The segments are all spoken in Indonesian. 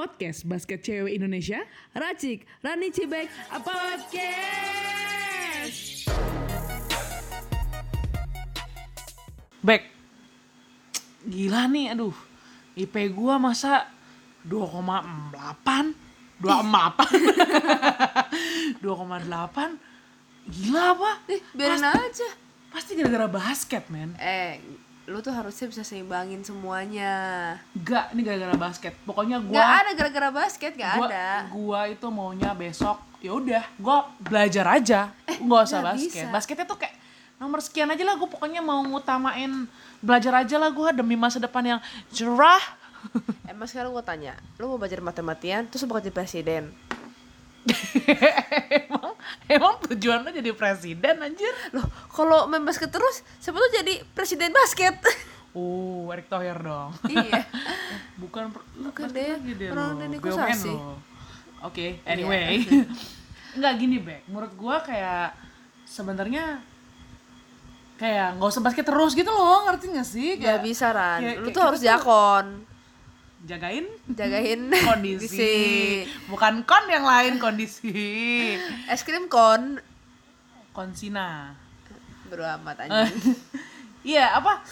podcast basket cewek Indonesia. Racik, Rani Cibek, Podcast. Back. Gila nih, aduh. IP gua masa 2,8? 2,8? 2,8? Gila apa? Ih, biarin Pasti- aja. Pasti gara-gara basket, men. Eh, lu tuh harusnya bisa seimbangin semuanya. Enggak, ini gara-gara basket. Pokoknya gua Gak ada gara-gara basket, gak gua, ada. gua itu maunya besok ya udah gua belajar aja nggak usah nggak basket bisa. basketnya tuh kayak nomor sekian aja lah gue pokoknya mau ngutamain belajar aja lah gue demi masa depan yang cerah Emang sekarang gue tanya, lu mau belajar matematian, terus bakal jadi presiden? emang emang tujuan lo jadi presiden anjir Loh, kalau main basket terus, siapa tuh jadi presiden basket? uh Erick Thohir dong iya. bukan per- Bukan basket deh, orang lo, Nenek BUMN Kusasi. lo. oke anyway nggak gini Bek menurut gua kayak sebenarnya kayak nggak usah basket terus gitu loh ngerti gak sih Gak Kayak- bisa, Ran. kayak- Lu kayak tuh harus jakon. Jagain Jagain kondisi. bukan kon yang lain kondisi. Es krim kon. konsina. Bro amat anjing. iya apa?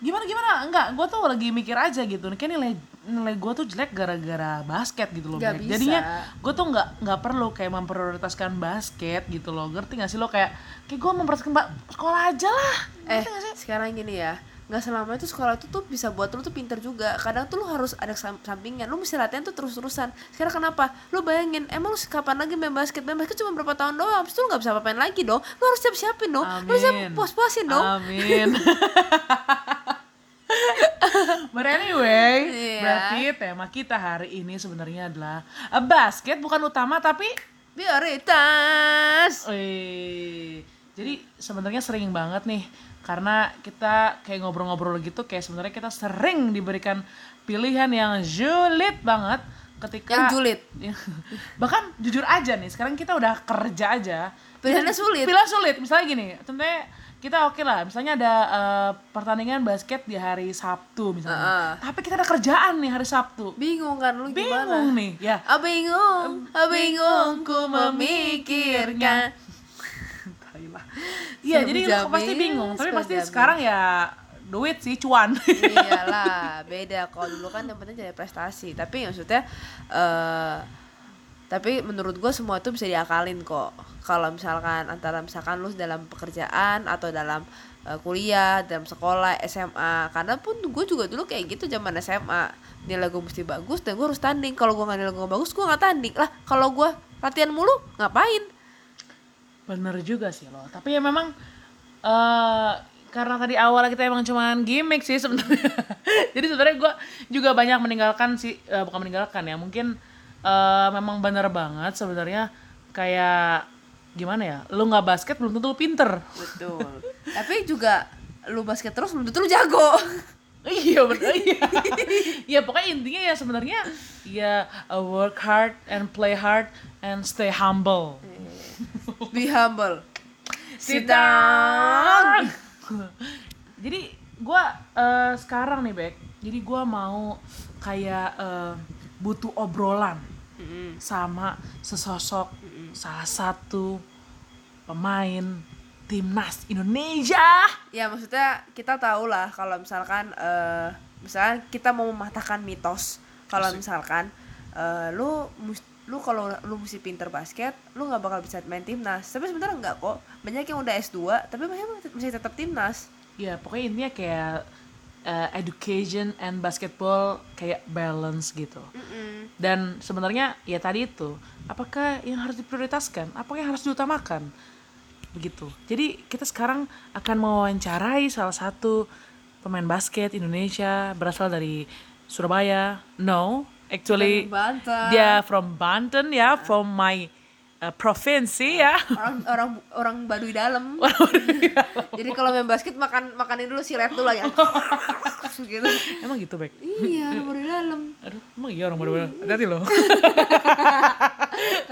Gimana gimana? Enggak gue tuh lagi mikir aja gitu. Kayak nilai nilai gue tuh jelek gara-gara basket gitu loh Bek. bisa. jadinya gue tuh nggak nggak perlu kayak memprioritaskan basket gitu loh. Ngerti gak sih lo? Kayak kayak gue memprioritaskan sekolah aja lah. Eh, gak sekarang gini ya. Nggak selama itu sekolah itu tuh bisa buat lu tuh pinter juga. Kadang tuh lu harus ada sam- sampingan. Lu mesti latihan tuh terus-terusan. Sekarang kenapa? Lu bayangin, emang lu kapan lagi main basket? Main basket cuma berapa tahun doang. Habis itu lu nggak bisa apa-apain lagi dong. Lu harus siap-siapin dong. Lu harus siap Amin. puas-puasin dong. Amin. But anyway, Iya. berarti tema kita hari ini sebenarnya adalah eh, basket bukan utama tapi Prioritas. jadi sebenarnya sering banget nih karena kita kayak ngobrol-ngobrol gitu kayak sebenarnya kita sering diberikan pilihan yang sulit banget ketika Yang julid. bahkan jujur aja nih sekarang kita udah kerja aja Pilihannya sulit. pilihan sulit misalnya gini tentunya kita oke lah misalnya ada eh, pertandingan basket di hari Sabtu misalnya Heeh. tapi kita ada kerjaan nih hari Sabtu Bingung kan lu gimana? bingung nih ya Ah bingung, ah bingung ku memikirkan. Lah. Iya, jadi Sejamin, aku pasti bingung. Tapi pasti sejamin. sekarang ya duit sih cuan. Iyalah, beda. Kalau dulu kan yang penting jadi prestasi. Tapi maksudnya eh tapi menurut gue semua itu bisa diakalin kok. Kalau misalkan antara misalkan lu dalam pekerjaan atau dalam eh, kuliah, dalam sekolah, SMA. Karena pun gue juga dulu kayak gitu zaman SMA. Nilai gue mesti bagus dan gue harus tanding. Kalau gue nggak nilai gue bagus, gue nggak tanding. Lah, kalau gue latihan mulu, ngapain? Bener juga sih loh. Tapi ya memang eh karena tadi awal kita emang cuman gimmick sih sebenarnya. Jadi sebenarnya gue juga banyak meninggalkan sih, eh, bukan meninggalkan ya. Mungkin eh memang bener banget sebenarnya kayak gimana ya? Lu nggak basket belum tentu lu pinter. Betul. tapi juga lu basket terus belum tentu lu jago. iya bener iya ya pokoknya intinya ya sebenarnya ya uh, work hard and play hard and stay humble Be humble. sit down. jadi gua uh, sekarang nih Bek. Jadi gua mau kayak uh, butuh obrolan sama sesosok salah satu pemain timnas Indonesia. Ya maksudnya kita tahu lah kalau misalkan eh misalkan kita mau mematahkan mitos. Kalau misalkan eh lu lu kalau lu mesti pinter basket lu nggak bakal bisa main timnas. Tapi sebenarnya enggak kok. Banyak yang udah S2 tapi masih masih tetap timnas. Ya pokoknya intinya kayak uh, education and basketball kayak balance gitu. Dan sebenarnya ya tadi itu apakah yang harus diprioritaskan? Apakah yang harus diutamakan? Begitu. Jadi kita sekarang akan mewawancarai salah satu pemain basket Indonesia berasal dari Surabaya. No actually dia from Banten ya from my uh, provinsi ya. Orang orang orang Baduy dalam jadi kalau main basket makan makanin dulu si red dulu ya. Gitu. Emang gitu baik iya orang Baduy dalam aduh emang iya orang baru hati-hati loh.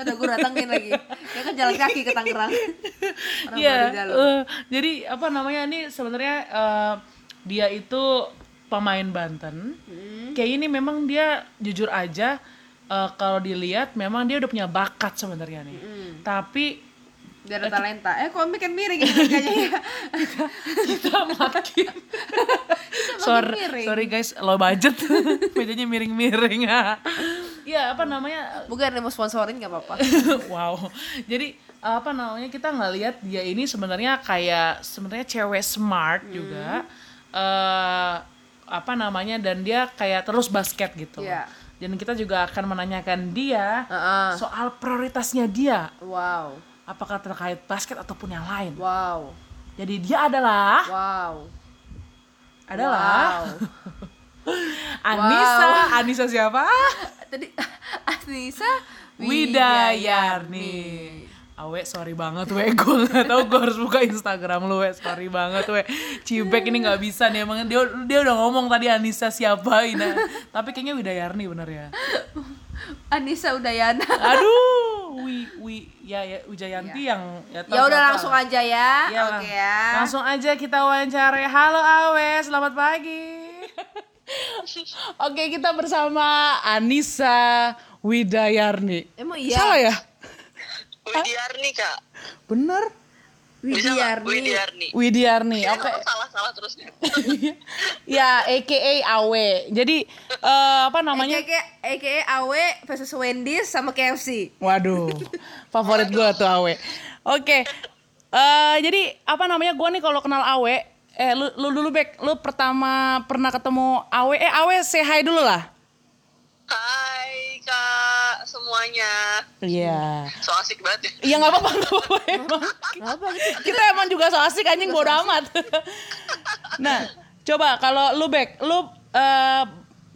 Ada gue datengin lagi. Ya kan jalan kaki ke Tangerang. Orang Iya, Baduy dalam eh, jadi apa namanya ini sebenarnya eh, dia itu pemain Banten. Hmm. Kayak ini memang dia jujur aja eh, kalau dilihat memang dia udah punya bakat sebenarnya nih. Tapi Gak ada talenta. Eh kok makin miring gitu kayaknya ya. kita makin sorry, miring. sorry guys, low budget. Mejanya miring-miring. Iya, apa namanya? Bukan mau sponsorin gak apa-apa. wow. Jadi apa namanya kita nggak lihat dia ini sebenarnya kayak sebenarnya cewek smart Hmm. juga. eh apa namanya dan dia kayak terus basket gitu. Iya. Dan kita juga akan menanyakan dia Heeh. soal prioritasnya dia. Wow. Apakah terkait basket ataupun yang lain. Wow. Jadi dia adalah Wow. adalah Wow. Anissa. Anissa siapa? Tadi Anissa Widayarni. Awe sorry banget we gue gak tau gue harus buka Instagram lu we sorry banget we Cibek ini nggak bisa nih emang dia dia udah ngomong tadi Anissa siapa ini tapi kayaknya Widayarni bener ya Anissa Udayana. aduh wi wi ya ya Wijayanti yang ya, Ya udah langsung aja ya. Iya, Oke ya. langsung aja kita wawancara halo Awe selamat pagi Oke kita bersama Anissa Widayarni Emang iya. Salah ya? Widiarni kak Bener? Widiarni. Widiarni Widiarni, Ya, oke. Salah-salah terus ya, AKA Awe. Jadi eh, apa namanya? AKA, AKA Awe versus Wendy's sama KFC. Waduh, favorit gue tuh Awe. Oke, eh, jadi apa namanya? Gue nih kalau kenal Awe, eh lu, lu dulu Bek, lu pertama pernah ketemu Awe, eh Awe say hi dulu lah. Hai kak semuanya Iya. So asik banget ya Iya nggak apa-apa, nggak apa-apa emang. Apa? Kita emang juga so asik anjing bodo amat. nah, coba kalau lu Bek, lu eh,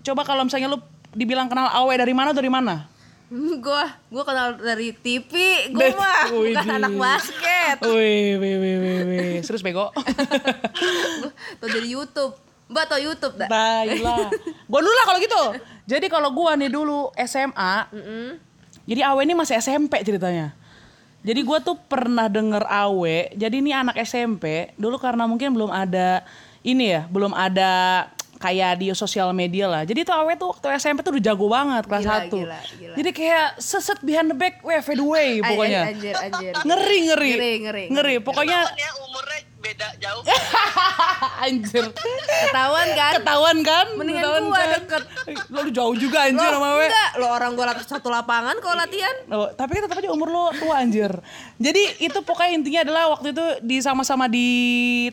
coba kalau misalnya lu dibilang kenal Awe dari mana dari mana? gua gua kenal dari TV, gua Dari- mah bukan anak basket. Wih, wih, wih, wih, wih. Serius bego. Tau dari YouTube. Mbak tau YouTube dah? Tai lah. Gua dulu lah kalau gitu. Jadi kalau gua nih dulu SMA, jadi Awe ini masih SMP ceritanya. Jadi gua tuh pernah denger Awe, jadi ini anak SMP, dulu karena mungkin belum ada ini ya, belum ada kayak di sosial media lah. Jadi tuh Awe tuh waktu SMP tuh udah jago banget kelas Gila, 1. gila, gila. Jadi kayak seset behind the back, weh fade away Ay- pokoknya. ay- Anjir, anjir. Ngeri, ngeri. Ngeri, ngeri. Ngeri, pokoknya ya umurnya beda jauh anjir. Ketahuan kan? Ketahuan kan? Mendingan Ketahuan gua kan? deket. Lo jauh juga anjir sama we. Enggak, lo orang gua satu lapangan kalau latihan. Oh, tapi kan tetap aja umur lo tua anjir. Jadi itu pokoknya intinya adalah waktu itu di sama-sama di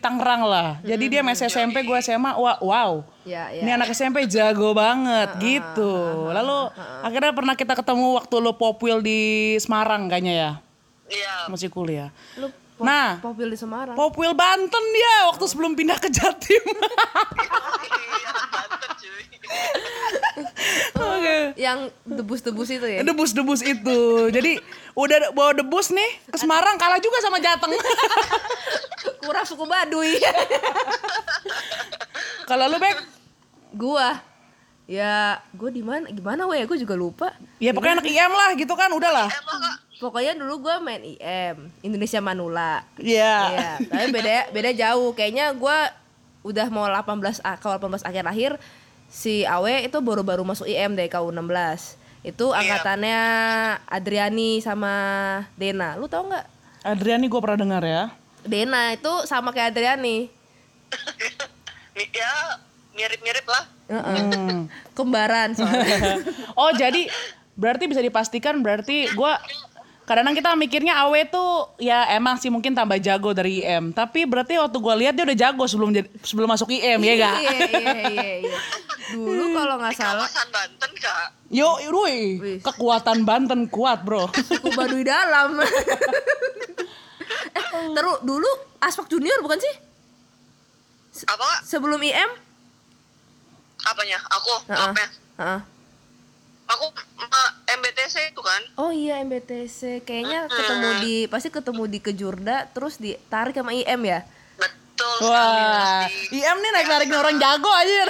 Tangerang lah. Jadi dia masih SMP, gue SMA. Wah, wow. Ya, ya. Ini anak SMP jago banget gitu. Lalu akhirnya pernah kita ketemu waktu lo popwil di Semarang kayaknya ya. Iya Masih kuliah. Lu pop, Nah. popil di Semarang. Popwil Banten dia waktu sebelum pindah ke Jatim. Iya Banten cuy Oke. Yang debus-debus itu ya. Debus-debus itu. Jadi udah bawa debus nih ke Semarang kalah juga sama Jateng. Kurang suku Baduy. Kalau lu Bek, gua ya gua di mana gimana weh gua juga lupa ya pokoknya anak IM lah gitu kan, udahlah. Emang kak pokoknya dulu gua main IM Indonesia Manula Iya. Iya, tapi beda beda jauh. Kayaknya gua udah mau 18 a- kalau 18 akhir akhir si Awe itu baru-baru masuk IM deh KU 16. Itu angkatannya Adriani sama Dena. Lu tau nggak? Adriani gue pernah dengar ya. Dena itu sama kayak Adriani. Ya mirip-mirip lah. Kembaran soalnya. oh jadi berarti bisa dipastikan berarti gue kadang-kadang kita mikirnya Awe tuh ya emang sih mungkin tambah jago dari IM tapi berarti waktu gue lihat dia udah jago sebelum jadi- sebelum masuk IM ya gak? iya, iya, iya, iya. Dulu kalau nggak salah Kawasan Banten kak Yo, Wih. kekuatan Banten kuat bro. suku Baduy dalam. eh, terus dulu Aspak Junior bukan sih? Apa? Sebelum IM? Apanya? Aku? Heeh. Aku MBTC itu kan Oh iya MBTC kayaknya ketemu di pasti ketemu di Kejurda terus ditarik sama IM ya. Betul sekali Wah, Rasti. IM nih naik-narik orang jago aja.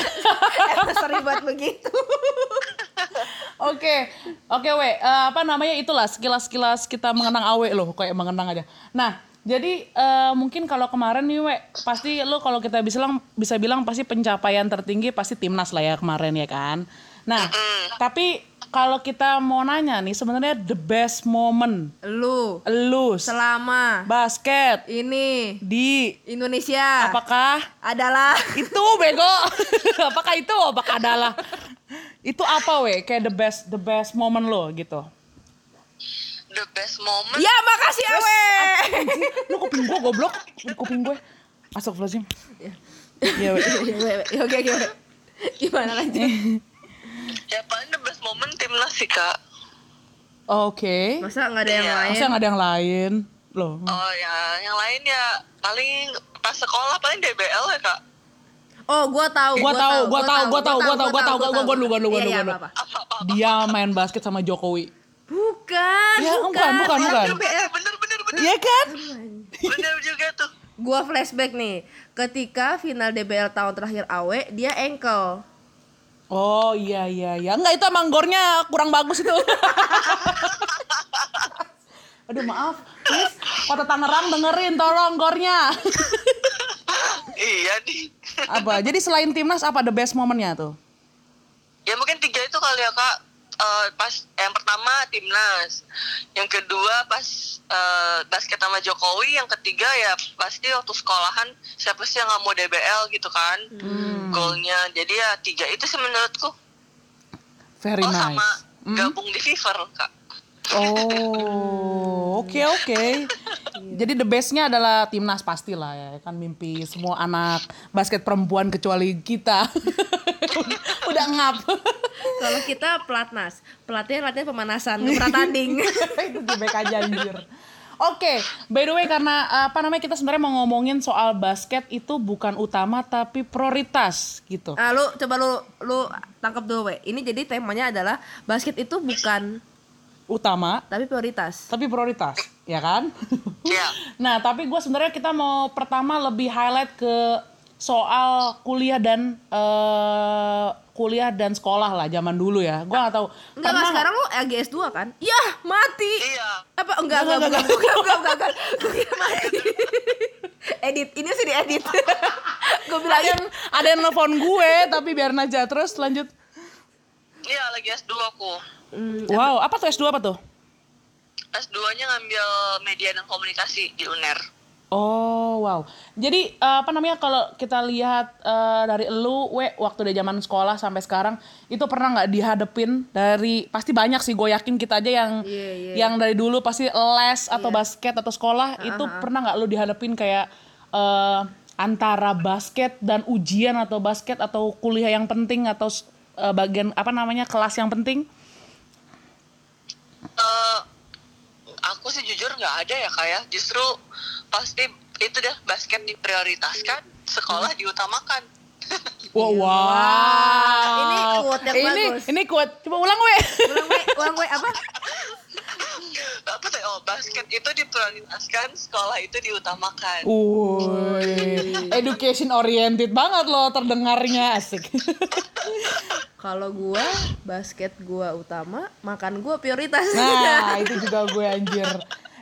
Sering banget begitu. Oke, oke we, Eh, apa namanya itulah sekilas-sekilas kita mengenang Awe loh, kayak mengenang aja. Nah, jadi eh, mungkin kalau kemarin nih we, pasti lo kalau kita bisa bilang bisa bilang pasti pencapaian tertinggi pasti timnas lah ya kemarin ya kan. Nah, tapi kalau kita mau nanya nih sebenarnya the best moment Lu. Lu. Selama. Basket. Ini. Di. Indonesia. Apakah? Adalah. Itu bego. Apakah itu? Apakah adalah? Itu apa weh kayak the best the best moment lo gitu. The best moment. Ya makasih Awe. lu kuping gue goblok. Kuping gue masuk Flazim ya weh. Ya, Oke oke. oke. Gimana lanjut? Ya paling the best moment timnas sih kak. oke Masa nggak ada yang Iya. lain? masa nggak ada yang lain loh Oh ya, yang lain ya paling pas sekolah paling DBL ya kak. Oh, gua tahu. Gua tahu, gua tahu, gua tahu, gua tahu, gua tahu, gua- gua dulu, gua dulu, gua Iya, dulu, iya, gua apa? dia main basket sama Jokowi Bukan, Ya, bukan, bukan, bukan. Bener bener bener bener, Iya kan bener juga tuh. Gua flashback nih. Ketika final DBL tahun terakhir Awe, dia ankle. Oh iya iya iya. Enggak itu emang gornya kurang bagus itu. Aduh maaf, please Kota Tangerang dengerin tolong gornya. iya nih. apa? Jadi selain timnas apa the best momennya tuh? ya mungkin tiga itu kali ya kak. Eh, pas yang pertama timnas, yang kedua pas eh, basket sama Jokowi, yang ketiga ya pasti waktu sekolahan siapa sih yang nggak mau DBL gitu kan, golnya. Jadi ya tiga itu sih menurutku. Very oh sama nice. gabung di Fever kak. Oh, oke oke. Jadi the bestnya adalah timnas pastilah ya kan mimpi semua anak basket perempuan kecuali kita. Udah ngap. Kalau kita pelatnas, pelatihan latihan pemanasan, nggak tanding. itu di back aja anjir. Oke, by the way karena uh, apa namanya kita sebenarnya mau ngomongin soal basket itu bukan utama tapi prioritas gitu. Ah, lu coba lu lu tangkap dulu, we. Ini jadi temanya adalah basket itu bukan Utama tapi prioritas. tapi prioritas, ya kan? Iya. nah, tapi gue sebenarnya kita mau pertama lebih highlight ke soal kuliah dan eh, kuliah dan sekolah lah zaman dulu ya. Gue nggak tahu. Enggak, pernah sekarang lu LGS 2 kan? Yah, mati. Iya. Apa enggak enggak enggak enggak enggak enggak enggak, enggak. Mati. edit, ini sih diedit. gue ada bilangin yang ada yang nelfon gue tapi biarin aja terus lanjut. Iya lagi S2 aku. Wow, apa tuh S2 apa tuh? S2-nya ngambil media dan komunikasi di UNER. Oh wow. Jadi eh, apa namanya kalau kita lihat eh, dari lu, we waktu di zaman sekolah sampai sekarang itu pernah nggak dihadepin dari pasti banyak sih gue yakin kita aja yang Iya, iya. yang dari dulu pasti les atau basket atau sekolah itu pernah nggak lu dihadepin kayak eh, antara basket dan ujian atau basket atau kuliah yang penting atau eh, bagian apa namanya kelas yang penting? Eh, aku sih jujur nggak ada ya kayak justru pasti itu deh basket diprioritaskan sekolah diutamakan Wow. ini quote yang ini, bagus. Ini quote. Coba ulang we. ulang we, ulang we apa? apa tuh oh basket itu diprioritaskan sekolah itu diutamakan Woi, education oriented banget loh terdengarnya asik. Kalau gua basket gua utama, makan gua prioritas. Nah, itu juga gue anjir.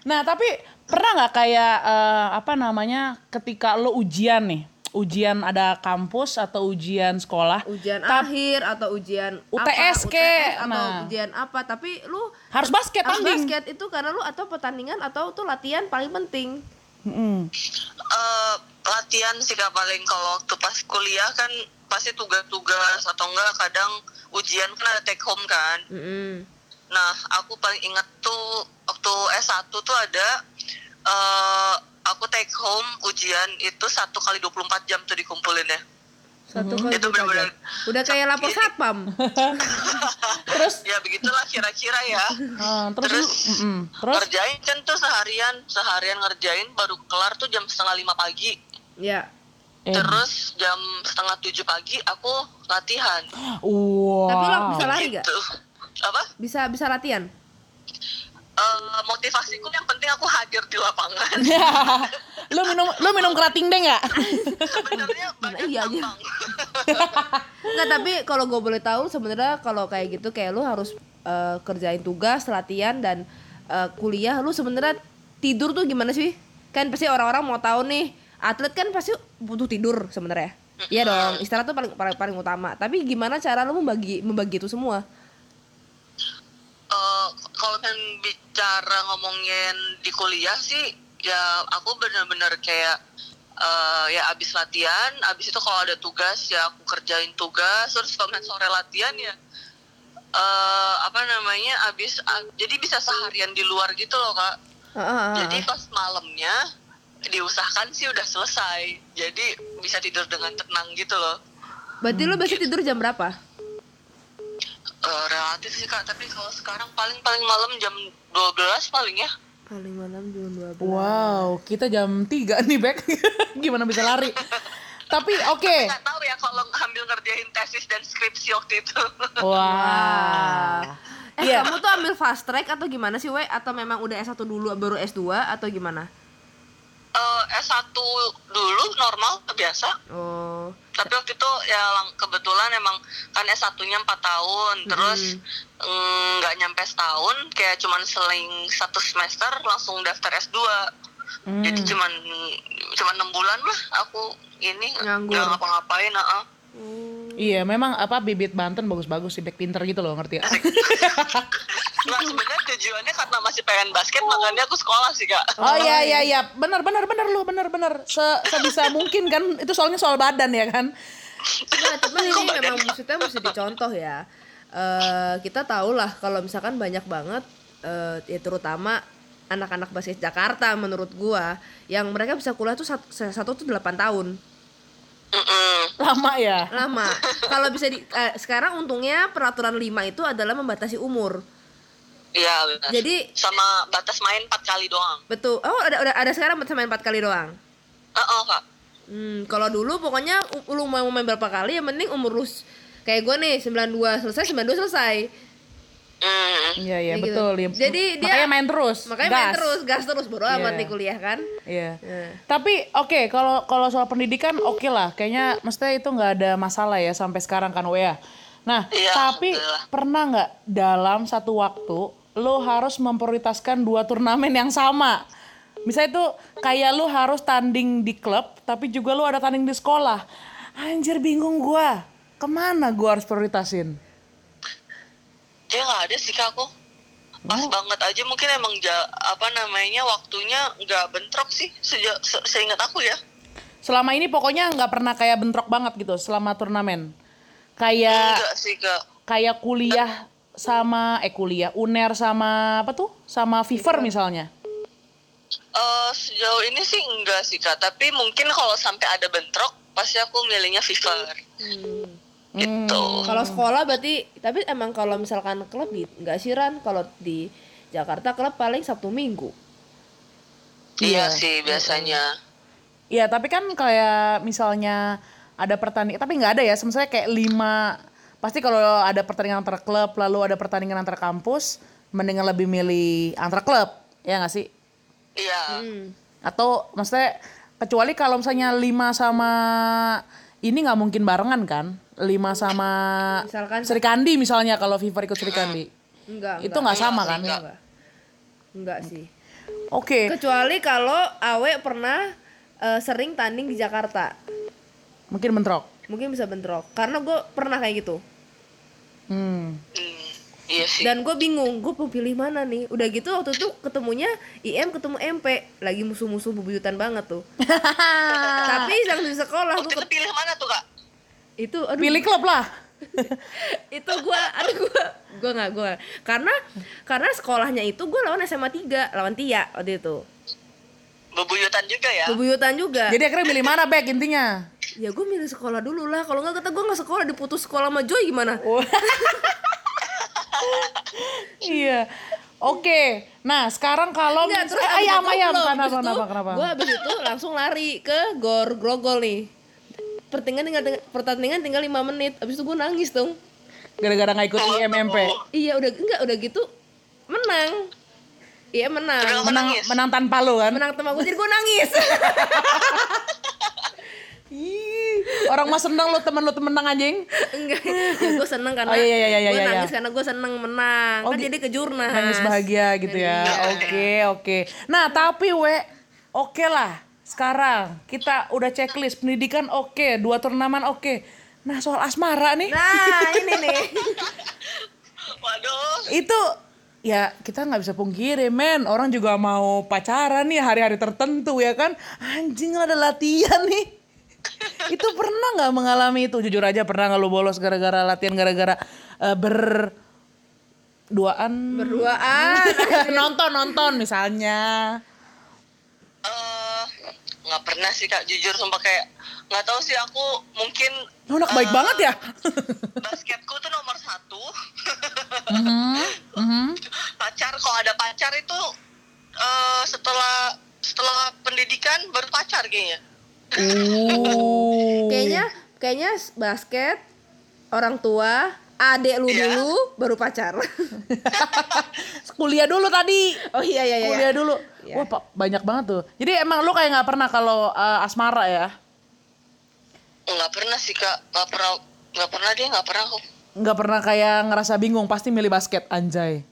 Nah, tapi pernah nggak kayak eh, apa namanya ketika lo ujian nih, ujian ada kampus atau ujian sekolah, ujian Tap- akhir atau ujian UTS apa, UTS atau nah. ujian apa tapi lu harus basket harus tanding. basket itu karena lu atau pertandingan atau tuh latihan paling penting Mm-mm. Eh, latihan sih kak paling kalau waktu pas kuliah kan pasti tugas-tugas atau enggak kadang ujian kan ada take home kan Mm-mm. Nah, aku paling ingat tuh waktu S1 tuh ada eh aku take home ujian itu satu kali 24 jam tuh dikumpulin ya. satu Mm-hmm. kali Itu bener-bener- udah kayak lapor satpam Terus, Ya begitulah kira-kira ya. eh, terus, Terus, mm-mm. terus, ngerjain kan tuh seharian, seharian ngerjain baru kelar tuh jam setengah lima pagi. ya eh, Terus jam setengah tujuh pagi aku latihan. wow. tapi lo bisa lari gak Gitu. Apa? bisa bisa latihan Eh, motivasiku yang penting aku hadir di lapangan. lu minum, lu minum kerating deh nggak? Sebenarnya banyak iya aja. gampang. Enggak tapi kalau gue boleh tahu sebenarnya kalau kayak gitu kayak lu harus eh, kerjain tugas latihan dan eh, kuliah lu sebenarnya tidur tuh gimana sih kan pasti orang-orang mau tahu nih atlet kan pasti butuh tidur sebenarnya iya dong istirahat tuh paling paling paling utama tapi gimana cara lu membagi membagi itu semua misalkan bicara ngomongin di kuliah sih ya aku bener-bener kayak eh, ya abis latihan abis itu kalau ada tugas ya aku kerjain tugas terus kalau sore latihan ya eh apa namanya abis a- jadi bisa seharian di luar gitu loh kak. Jadi pas malamnya diusahakan sih udah selesai jadi bisa tidur dengan tenang gitu loh. Berarti lu biasa tidur jam berapa? Eh, relatif sih kak tapi kalau sekarang paling paling malam jam 12 paling ya Paling malam jam 12. Wow, kita jam 3 nih, Bek. Gimana bisa lari? Tapi oke. nggak tahu ya kalau ambil ngerjain tesis dan skripsi waktu itu Wah. Eh, Iya. kamu tuh ambil fast track atau gimana sih, We? Atau memang udah S1 dulu baru S2 atau gimana? Eh, S1 dulu normal biasa. Oh. tapi waktu itu ya lang- kebetulan emang kan S1-nya 4 tahun. Terus mm, nggak nyampe setahun kayak cuman seling satu semester langsung daftar S2 jadi cuman cuman enam bulan lah aku ini nggak ngapa-ngapain ah Iya, memang apa bibit Banten bagus-bagus sih, Bek pinter gitu loh, ngerti ya? Nah sebenarnya tujuannya karena masih pengen basket makanya aku sekolah sih kak Oh iya iya iya, benar benar benar lu, benar benar. Se sebisa mungkin kan itu soalnya soal badan ya kan. Nah, cuman ini memang maksudnya mesti dicontoh ya. Eh kita tahu lah kalau misalkan banyak banget eh ya terutama anak-anak basket Jakarta menurut gua yang mereka bisa kuliah tuh satu, satu tuh 8 tahun. Lama ya. Lama. kalau bisa di eh, sekarang untungnya peraturan 5 itu adalah membatasi umur. Iya benar. Jadi sama batas main 4 kali doang betul. Oh, ada ada ada sekarang main 4 kali doang. Heeh kak Hmm, kalau dulu pokoknya lu mau main berapa kali yang penting umur lu kayak gue nih 92 selesai 92 selesai. Mm. Iya iya gitu. betul. ya. Jadi dia- makanya main terus. Makanya main gas. terus, gas terus baru amat Iya. nih kuliah kan. Iya. Nah. Tapi oke kalau kalau soal pendidikan oke lah. Kayaknya mestinya itu nggak ada masalah ya sampai sekarang kan Wea. Nah, Iya, tapi alhamdulillah. pernah nggak dalam satu waktu lo harus memprioritaskan dua turnamen yang sama? Misalnya itu kayak lo harus tanding di klub, tapi juga lo ada tanding di sekolah. Anjir bingung gua. Ke mana gua harus prioritasin? Dia nggak ada sih kak aku. Pas banget aja mungkin emang ja, apa namanya waktunya nggak bentrok sih sejak se seingat aku ya. Selama ini pokoknya nggak pernah kayak bentrok banget gitu selama turnamen. Kayak Enggak sih kak. kayak kuliah sama eh kuliah uner sama apa tuh sama fever misalnya Eh sejauh ini sih enggak sih kak. Tapi mungkin kalau sampai ada bentrok pasti aku milihnya fever. Gitu. Kalau sekolah berarti tapi emang kalau misalkan klub di nggak sih Ran kalau di Jakarta klub paling Sabtu Minggu. Iya sih biasanya. Iya tapi kan kayak misalnya ada pertandingan tapi nggak ada ya sebenarnya kayak lima pasti kalau ada pertandingan antar klub lalu ada pertandingan antar kampus mendingan lebih milih antar klub ya nggak sih Iya. atau maksudnya kecuali kalau misalnya lima sama ini nggak mungkin barengan kan lima sama Misalkan- Sri Kandi misalnya kalau Fever ikut Sri Kandi Enggak. itu nggak sama kan Enggak. Enggak sih. oke Kecuali kalau Awe pernah eh, sering tanding di Jakarta. mungkin bentrok Mungkin bisa bentrok. Karena gue pernah kayak gitu. hmm. Hmm, iya sih. Dan gue bingung, gue mau pilih mana nih. Udah gitu waktu itu ketemunya IM ketemu MP. Lagi musuh-musuh bebuyutan banget tuh. Tapi di sekolah gue itu pilih mana tuh kak? itu aduh pilih klub lah itu gua aduh gua gua nggak gua karena karena sekolahnya itu gua lawan SMA 3 lawan Tia waktu itu Bebuyutan juga ya. bebuyutan juga jadi akhirnya milih mana back intinya ya gue milih sekolah dulu lah kalau nggak kata gue nggak sekolah diputus sekolah sama Joy gimana iya oke nah sekarang kalau Enggak, terus eh, abis ayam ayam kenapa kenapa kenapa Gua abis itu langsung lari ke Gor Grogol nih. Pertandingan tinggal pertandingan tinggal 5 menit. Abis itu gue nangis dong. gara-gara nggak ikut IMMP Iya udah enggak udah gitu menang. Iya menang. Menang menang tanpa lo kan Menang teman gue jadi gue nangis. Ih, orang mah seneng lo temen lo temen menang anjing enggak. Ya, gue seneng karena Oh, iya, iya, iya, gue iya, nangis iya. karena gue seneng menang. Oh, kan jadi kejurnas. nangis bahagia gitu ya oke oke nah tapi we oke lah sekarang kita udah checklist pendidikan oke dua turnamen oke nah soal asmara nih Nah ini nih. Waduh. itu ya kita nggak bisa pungkiri men orang juga mau pacaran nih hari-hari tertentu ya kan anjing ada latihan nih itu pernah nggak mengalami itu? Jujur aja pernah nggak lu bolos gara-gara latihan gara-gara eh, ber duaan Berduaan. nonton nonton misalnya. Eh, nggak pernah sih kak. Jujur sumpah kayak nggak tahu sih aku mungkin Lu anak baik eh, banget ya? basketku tuh nomor satu. Mhm, mhm. pacar kalau ada pacar itu eh, setelah setelah pendidikan baru pacar kayaknya Oh. Kayaknya kayaknya basket orang tua, adek lu Iya. dulu baru pacar. kuliah dulu tadi oh iya iya iya. kuliah dulu Iya. wah Pak, banyak banget tuh jadi emang lu kayak nggak pernah kalau eh, asmara ya nggak pernah sih kak nggak pernah nggak pernah dia nggak pernah kok nggak pernah kayak ngerasa bingung pasti milih basket anjay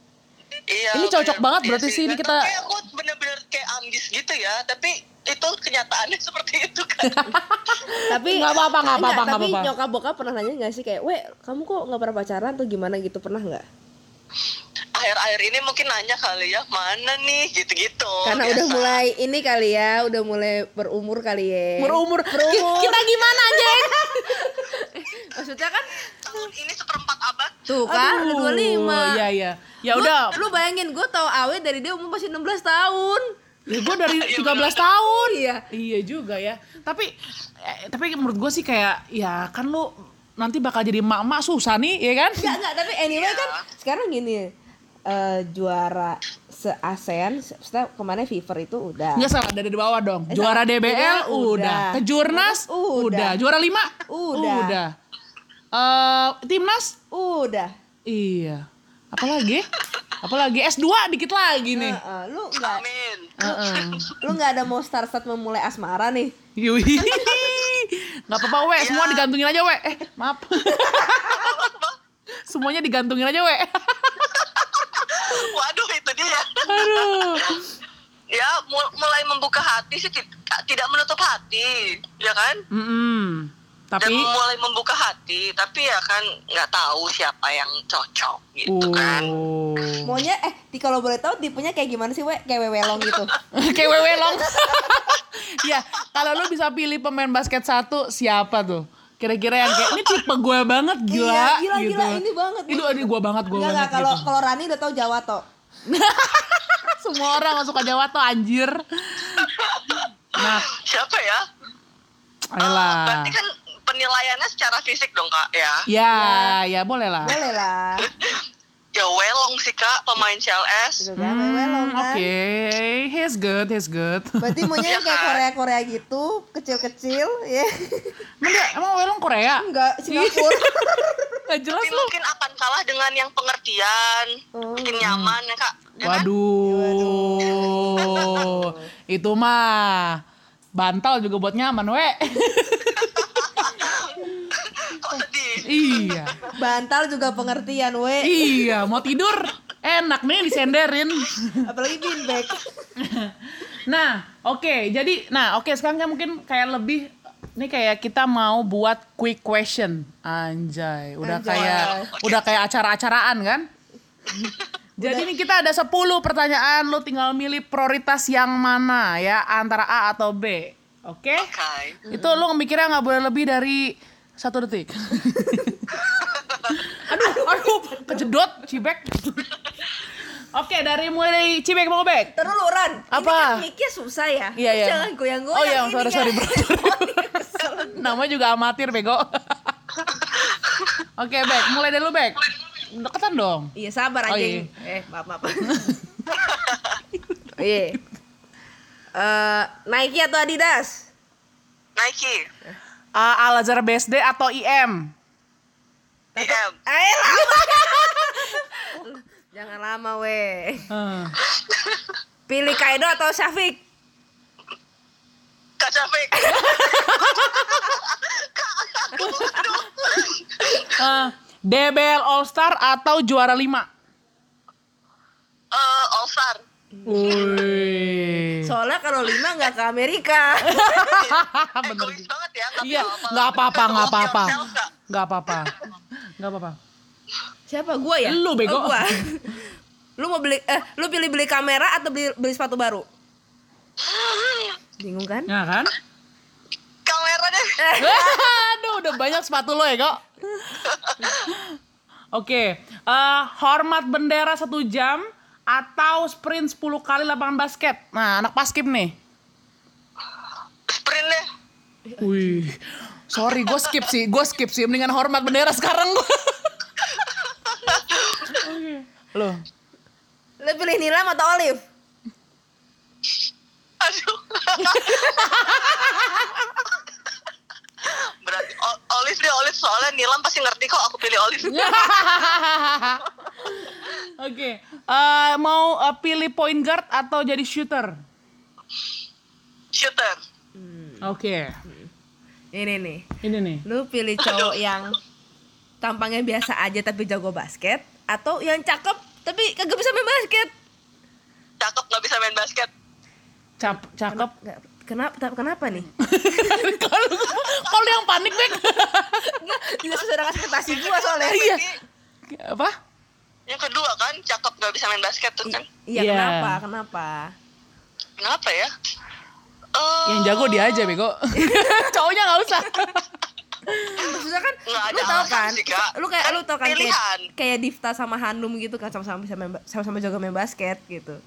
Iya. Ini cocok bener. banget Iya berarti sih, ini kita- aku kayak ambis gitu ya, tapi itu kenyataannya seperti itu kan. Tapi Nggak apa-apa, nggak apa-apa, Tapi apa-apa. nyokap bokap pernah nanya nggak sih kayak, "Weh, kamu kok nggak pernah pacaran atau gimana gitu? Pernah nggak?" Akhir-akhir ini mungkin nanya kali ya, mana nih gitu-gitu. Karena biasa. udah mulai ini kali ya, udah mulai berumur kali ya. berumur Berumur. Ki- kita gimana anjay Maksudnya kan tahun ini seperempat abad. tuh kan udah 25. iya iya ya Lu- udah Lu bayangin gue tau Awe dari dia umur masih 16 tahun. Ya gue dari 13 tahun Iya. iya juga ya tapi eh, tapi menurut gue sih kayak ya kan lu nanti bakal jadi emak-emak susah nih ya kan Enggak, enggak, tapi anyway kan sekarang gini eh, juara se ASEAN, setelah ke mana Fever itu udah. Nggak salah dari di bawah dong. Juara. DBL Udah, udah. Kejurnas Udah. udah. Juara 5 Udah. Udah. Eh, timnas Udah. iya. Apalagi? Apalagi S2 dikit lagi nih. Heeh, lu enggak Amin. Heeh. lu nggak ada mau start start memulai asmara nih. Yui. Nggak apa-apa, we. Semua digantungin aja, we. Eh, maaf. Semuanya digantungin aja, we. Waduh, itu dia. Aduh. ya, mul- mulai membuka hati sih ti- tidak menutup hati, ya kan? Mm-mm. Dan Tapi mulai membuka hati, tapi ya kan nggak tahu siapa yang cocok gitu kan. Oh. Maunya eh di kalau boleh tahu tipenya kayak gimana sih, we? Kayak wewelong gitu. Kayak wewe long. ya, kalau lu bisa pilih pemain basket satu siapa tuh? Kira-kira yang kayak ini tipe gue banget gila Iya, gila, gitu. gila, ini banget. Itu ini gue banget gue Enggak banget enggak kalau gitu. kalau Rani udah tahu Jawa toh. Semua orang gak suka Jawa tuh anjir. Nah, Siapa ya? Ayolah. berarti kan penilaiannya secara fisik dong kak ya. Ya, ya boleh lah. Boleh lah. Ya Welong sih kak, pemain CLS. Gitu kan, wewelong Hmm, Oke, kan. he's good, he's good. Berarti maunya yang kayak Korea-Korea gitu, kecil-kecil, ya. Dia, emang Welong Korea? Enggak, Singapura. Gak jelas Tapi lu. mungkin akan kalah dengan yang pengertian, Oh. mungkin nyaman ya kak. Ya kan? Waduh, itu mah bantal juga buat nyaman, we. Iya, Bantal juga pengertian, we. iya. Mau tidur enak nih disenderin. Apalagi beanbag. Nah, oke. Jadi, nah, oke. sekarang kan mungkin kayak lebih ini kayak kita mau buat quick question. Anjay, udah Anjay. kayak udah kayak acara-acaraan kan? Jadi ini kita ada 10 pertanyaan, lu tinggal milih prioritas yang mana ya, antara A atau B. Oke? Oke. Itu lu mikirnya nggak boleh lebih dari satu detik. aduh, aduh, kejedot, cibek. Oke, dari mulai dari cibek mau bek. Terus lu, Ran. Apa? Ini kan susah ya. Iya, iya. Jangan goyang-goyang. Oh iya, ini sorry, sorry, bro. Namanya juga amatir, bego. Oke, Bek. Mulai dari lu, Bek. Deketan dong. Iya, sabar Oh, anjing. Eh, maaf, maaf. Oh, iya. Eh, Nike atau Adidas? Nike, Uh, Al Azhar BSD atau IM? IM, lama. Jangan lama, weh. Hmm. Pilih Kaido atau Syafiq? Kak Syafiq, Uh, DBL All Star atau juara 5? eh All Star. Wih. Soalnya kalau lima nggak ke Amerika. Bener Egois banget ya, Iya, apa-apa. nggak apa-apa, nggak apa-apa. Nggak apa-apa. Nggak apa-apa. Siapa gua ya? Lu, bego. Oh, gua. Lu mau beli eh lu pilih beli kamera atau beli beli sepatu baru? Bingung kan? Ya kan? Kamera deh. Aduh, udah banyak sepatu lo ya, kok. Oke, eh, hormat bendera satu jam atau sprint 10 kali lapangan basket. Nah, anak paskib nih. Sprint deh. Wih, sorry, gue skip sih, gue skip sih. Mendingan hormat bendera sekarang gue. Loh, Lu pilih Nilam atau Olive? Aduh. Berarti O- Olive deh Olive soalnya Nilam pasti ngerti kok aku pilih Olive. Oke, eh, mau eh, pilih point guard atau jadi shooter? Shooter. Oke, Ini nih. ini nih. Lu pilih cowok yang tampangnya biasa aja tapi jago basket atau yang cakep tapi kagak bisa main basket? Cakep nggak bisa main basket. Cap, cakep. Nggak, kenapa kenapa nih? Kalau kalau yang panik Bek. Tidak sesuai dengan ekspektasi gua soalnya. Iya. Apa? Yang kedua kan cakep nggak bisa main basket tuh kan. Iya, Iya. kenapa? Kenapa? Kenapa ya? Eh, Yang jago dia aja bego. Cowoknya nggak usah. Maksudnya kan Nggak ada lu tau kan? sih. Lu kayak Kan lu tau kan kayak, pilihan. kayak Difta sama Hanum gitu kan sama-sama bisa main sama-sama jago main basket gitu.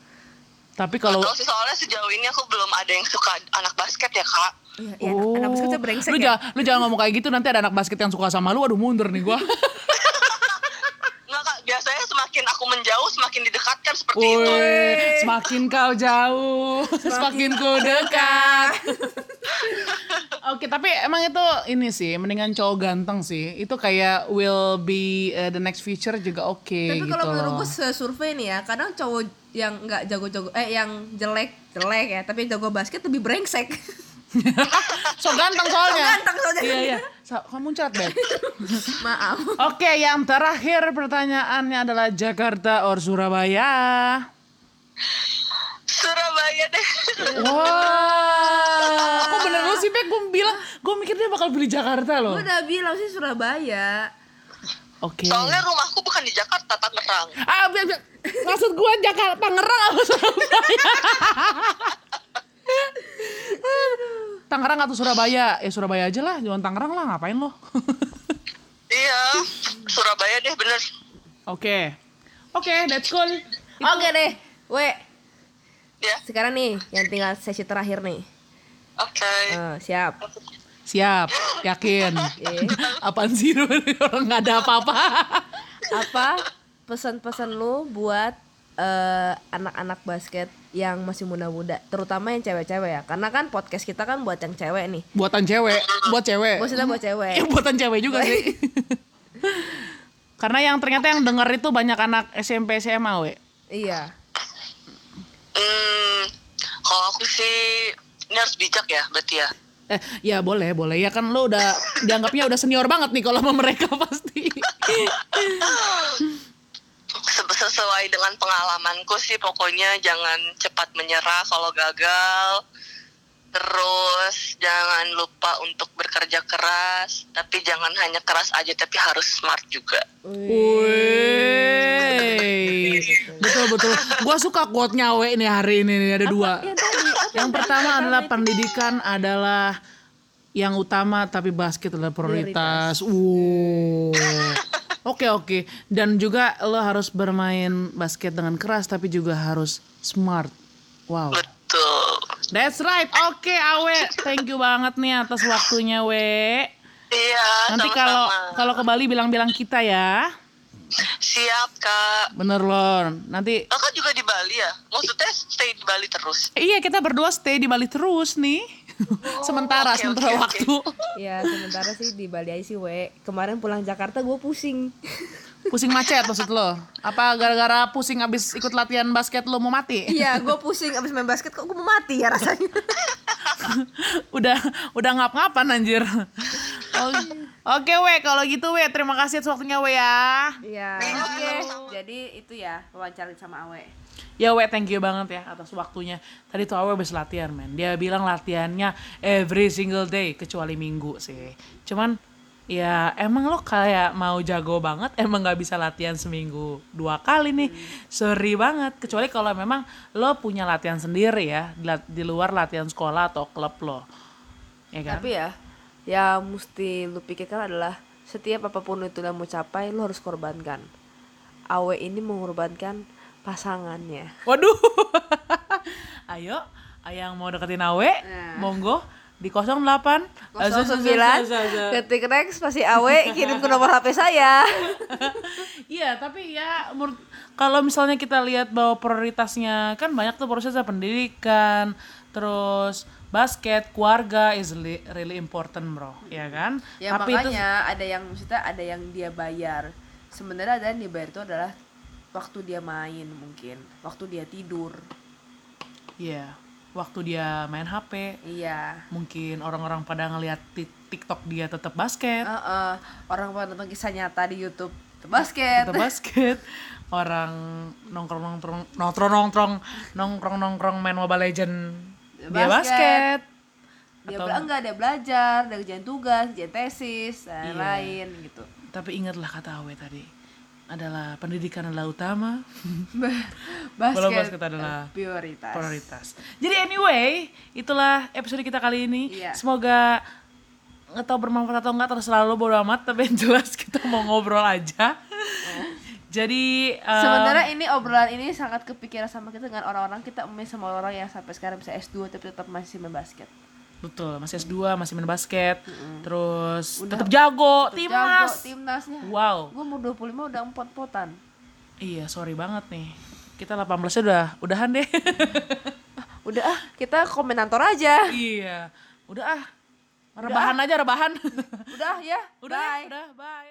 Tapi kalau Kalau sih soalnya sejauh ini aku belum ada yang suka anak basket ya kak. Iya, iya anak- anak basketnya brengsek Oh. lu ya. jangan lu jangan ngomong kayak gitu nanti ada anak basket yang suka sama lu aduh mundur nih gua. Biasanya semakin aku menjauh semakin didekatkan seperti itu. Woi, semakin kau jauh, semakin ku dekat. Oke, tapi emang itu ini sih, mendingan cowok ganteng sih. Itu kayak will be uh, the next future juga oke Tapi gitu kalau menurut loh. gue survei nih ya, kadang cowok yang nggak jago-jago eh yang jelek jelek ya, tapi jago basket lebih brengsek. so ganteng soalnya. So ganteng soalnya. Iya, iya. So, kamu cat, Beb. Maaf. Oke, yang terakhir pertanyaannya adalah Jakarta or Surabaya? Surabaya deh. Wah, aku bener lu sih, Bek. Gue bilang, gue mikir dia bakal pilih Jakarta loh. Gue udah bilang sih Surabaya. Oke. Soalnya rumahku bukan di Jakarta, Tangerang. Ah, bi- bi- maksud gua Jakarta Tangerang apa Surabaya? Tangerang atau Surabaya? Ya Surabaya aja lah, jangan Tangerang lah, ngapain lo? Iya, Surabaya deh bener. Oke. Oke, that's cool. Oke deh, we. Ya, Sekarang nih, yang tinggal sesi terakhir nih. oke. Eh, siap. Siap, yakin. Oke. Apaan sih lu? orang nggak ada apa-apa? Apa pesan-pesan lu buat eh, anak-anak basket yang masih muda-muda, terutama yang cewek-cewek ya? Karena kan podcast kita kan buat yang cewek nih. Buatan cewek, buat cewek. Maksudnya buat cewek. Ya buatan cewek juga sih. Karena yang ternyata yang denger itu banyak anak SMP SMA, we. Iya. Hmm, kalau aku sih ini harus bijak ya, berarti ya. Eh, ya boleh, boleh. Ya kan lo udah dianggapnya udah senior banget nih kalau sama mereka pasti. Se- Sesuai dengan pengalamanku sih, pokoknya jangan cepat menyerah kalau gagal. Terus jangan lupa untuk bekerja keras, tapi jangan hanya keras aja, tapi harus smart juga. Wih, betul betul. Gua suka quote-nya we nih hari ini nih ada dua. Tadi, apa Yang pertama adalah pendidikan adalah yang utama tapi basket adalah prioritas. Wow. Oke oke. Dan juga lo harus bermain basket dengan keras tapi juga harus smart. Wow. Betul. That's right. Oke Awe, thank you banget nih atas waktunya We. Iya, Nanti kalau kalau ke Bali bilang-bilang kita ya. Siap, Kak. Bener loh. Nanti Kakak juga di Bali ya? Maksudnya stay di Bali terus? Iya kita berdua stay di Bali terus nih. Sementara, oke, sementara oke. waktu. Ya sementara sih di Bali aja sih we. Kemarin pulang Jakarta gue pusing. Pusing macet maksud lo? Apa gara-gara pusing abis ikut latihan basket lo mau mati? Iya, gue pusing abis main basket kok gue mau mati ya rasanya. udah udah ngap-ngapan anjir. Oh, Oke we, kalau gitu we, terima kasih atas waktunya we ya. Iya. Oke. Jadi itu ya wawancara sama Awe. Ya we, thank you banget ya atas waktunya. Tadi tuh Awe habis latihan men. Dia bilang latihannya every single day kecuali minggu sih. Cuman ya emang lo kayak mau jago banget emang nggak bisa latihan seminggu dua kali nih sorry banget kecuali kalau memang lo punya latihan sendiri ya di, luar latihan sekolah atau klub lo ya kan Tapi ya, yang mesti lu pikirkan adalah setiap apa pun itu yang mau capai, lu harus korbankan. Awe ini mengorbankan pasangannya. waduh ayo ayang mau deketin awe Nah. monggo di 08 09 ketik next pasti Awe kirim ke nomor HP saya. Iya, tapi ya menurut kalau misalnya kita lihat bahwa prioritasnya kan banyak tuh prosesnya pendidikan, terus basket, keluarga is really important, Bro. Ya kan? Ya tapi itu ada yang maksudnya ada yang dia bayar. Sebenarnya ada yang dia bayar itu adalah waktu dia main mungkin, waktu dia tidur. Iya, waktu dia main HP, Iya. mungkin orang-orang pada ngelihat ti- TikTok dia tetap basket, Heeh. orang pada nonton kisah nyata di YouTube basket. tetap basket. Orang nongkrong-nongkrong nongkrong-nongkrong nongkrong-nongkrong main Mobile Legend dia Basket. basket. Dia Atau- enggak dia belajar, dia kerjain tugas, kerjain tesis, dan Iya. lain gitu. Tapi ingatlah kata Awe tadi adalah pendidikan adalah utama, Basket, Bola basket adalah prioritas. prioritas. Jadi anyway, itulah episode kita kali ini. Iya. Semoga nggak tahu bermanfaat atau enggak terserah lo bodo amat, tapi yang jelas kita mau ngobrol aja. Jadi eh, Sebenarnya ini obrolan ini sangat kepikiran sama kita dengan orang-orang kita emis sama orang yang sampai sekarang bisa S2 tapi tetap masih main basket. Betul masih S2, masih main basket, terus Udah- tetap jago, timnas. jago, timnasnya. Wow. Gue mau 25 udah empot-potan. Iya, sorry banget nih. Kita 18 udah udahan deh. Udah ah, kita komentator aja. iya. Udah ah. Rebahan aja rebahan. Udah ya. udah, Bye. udah, bye.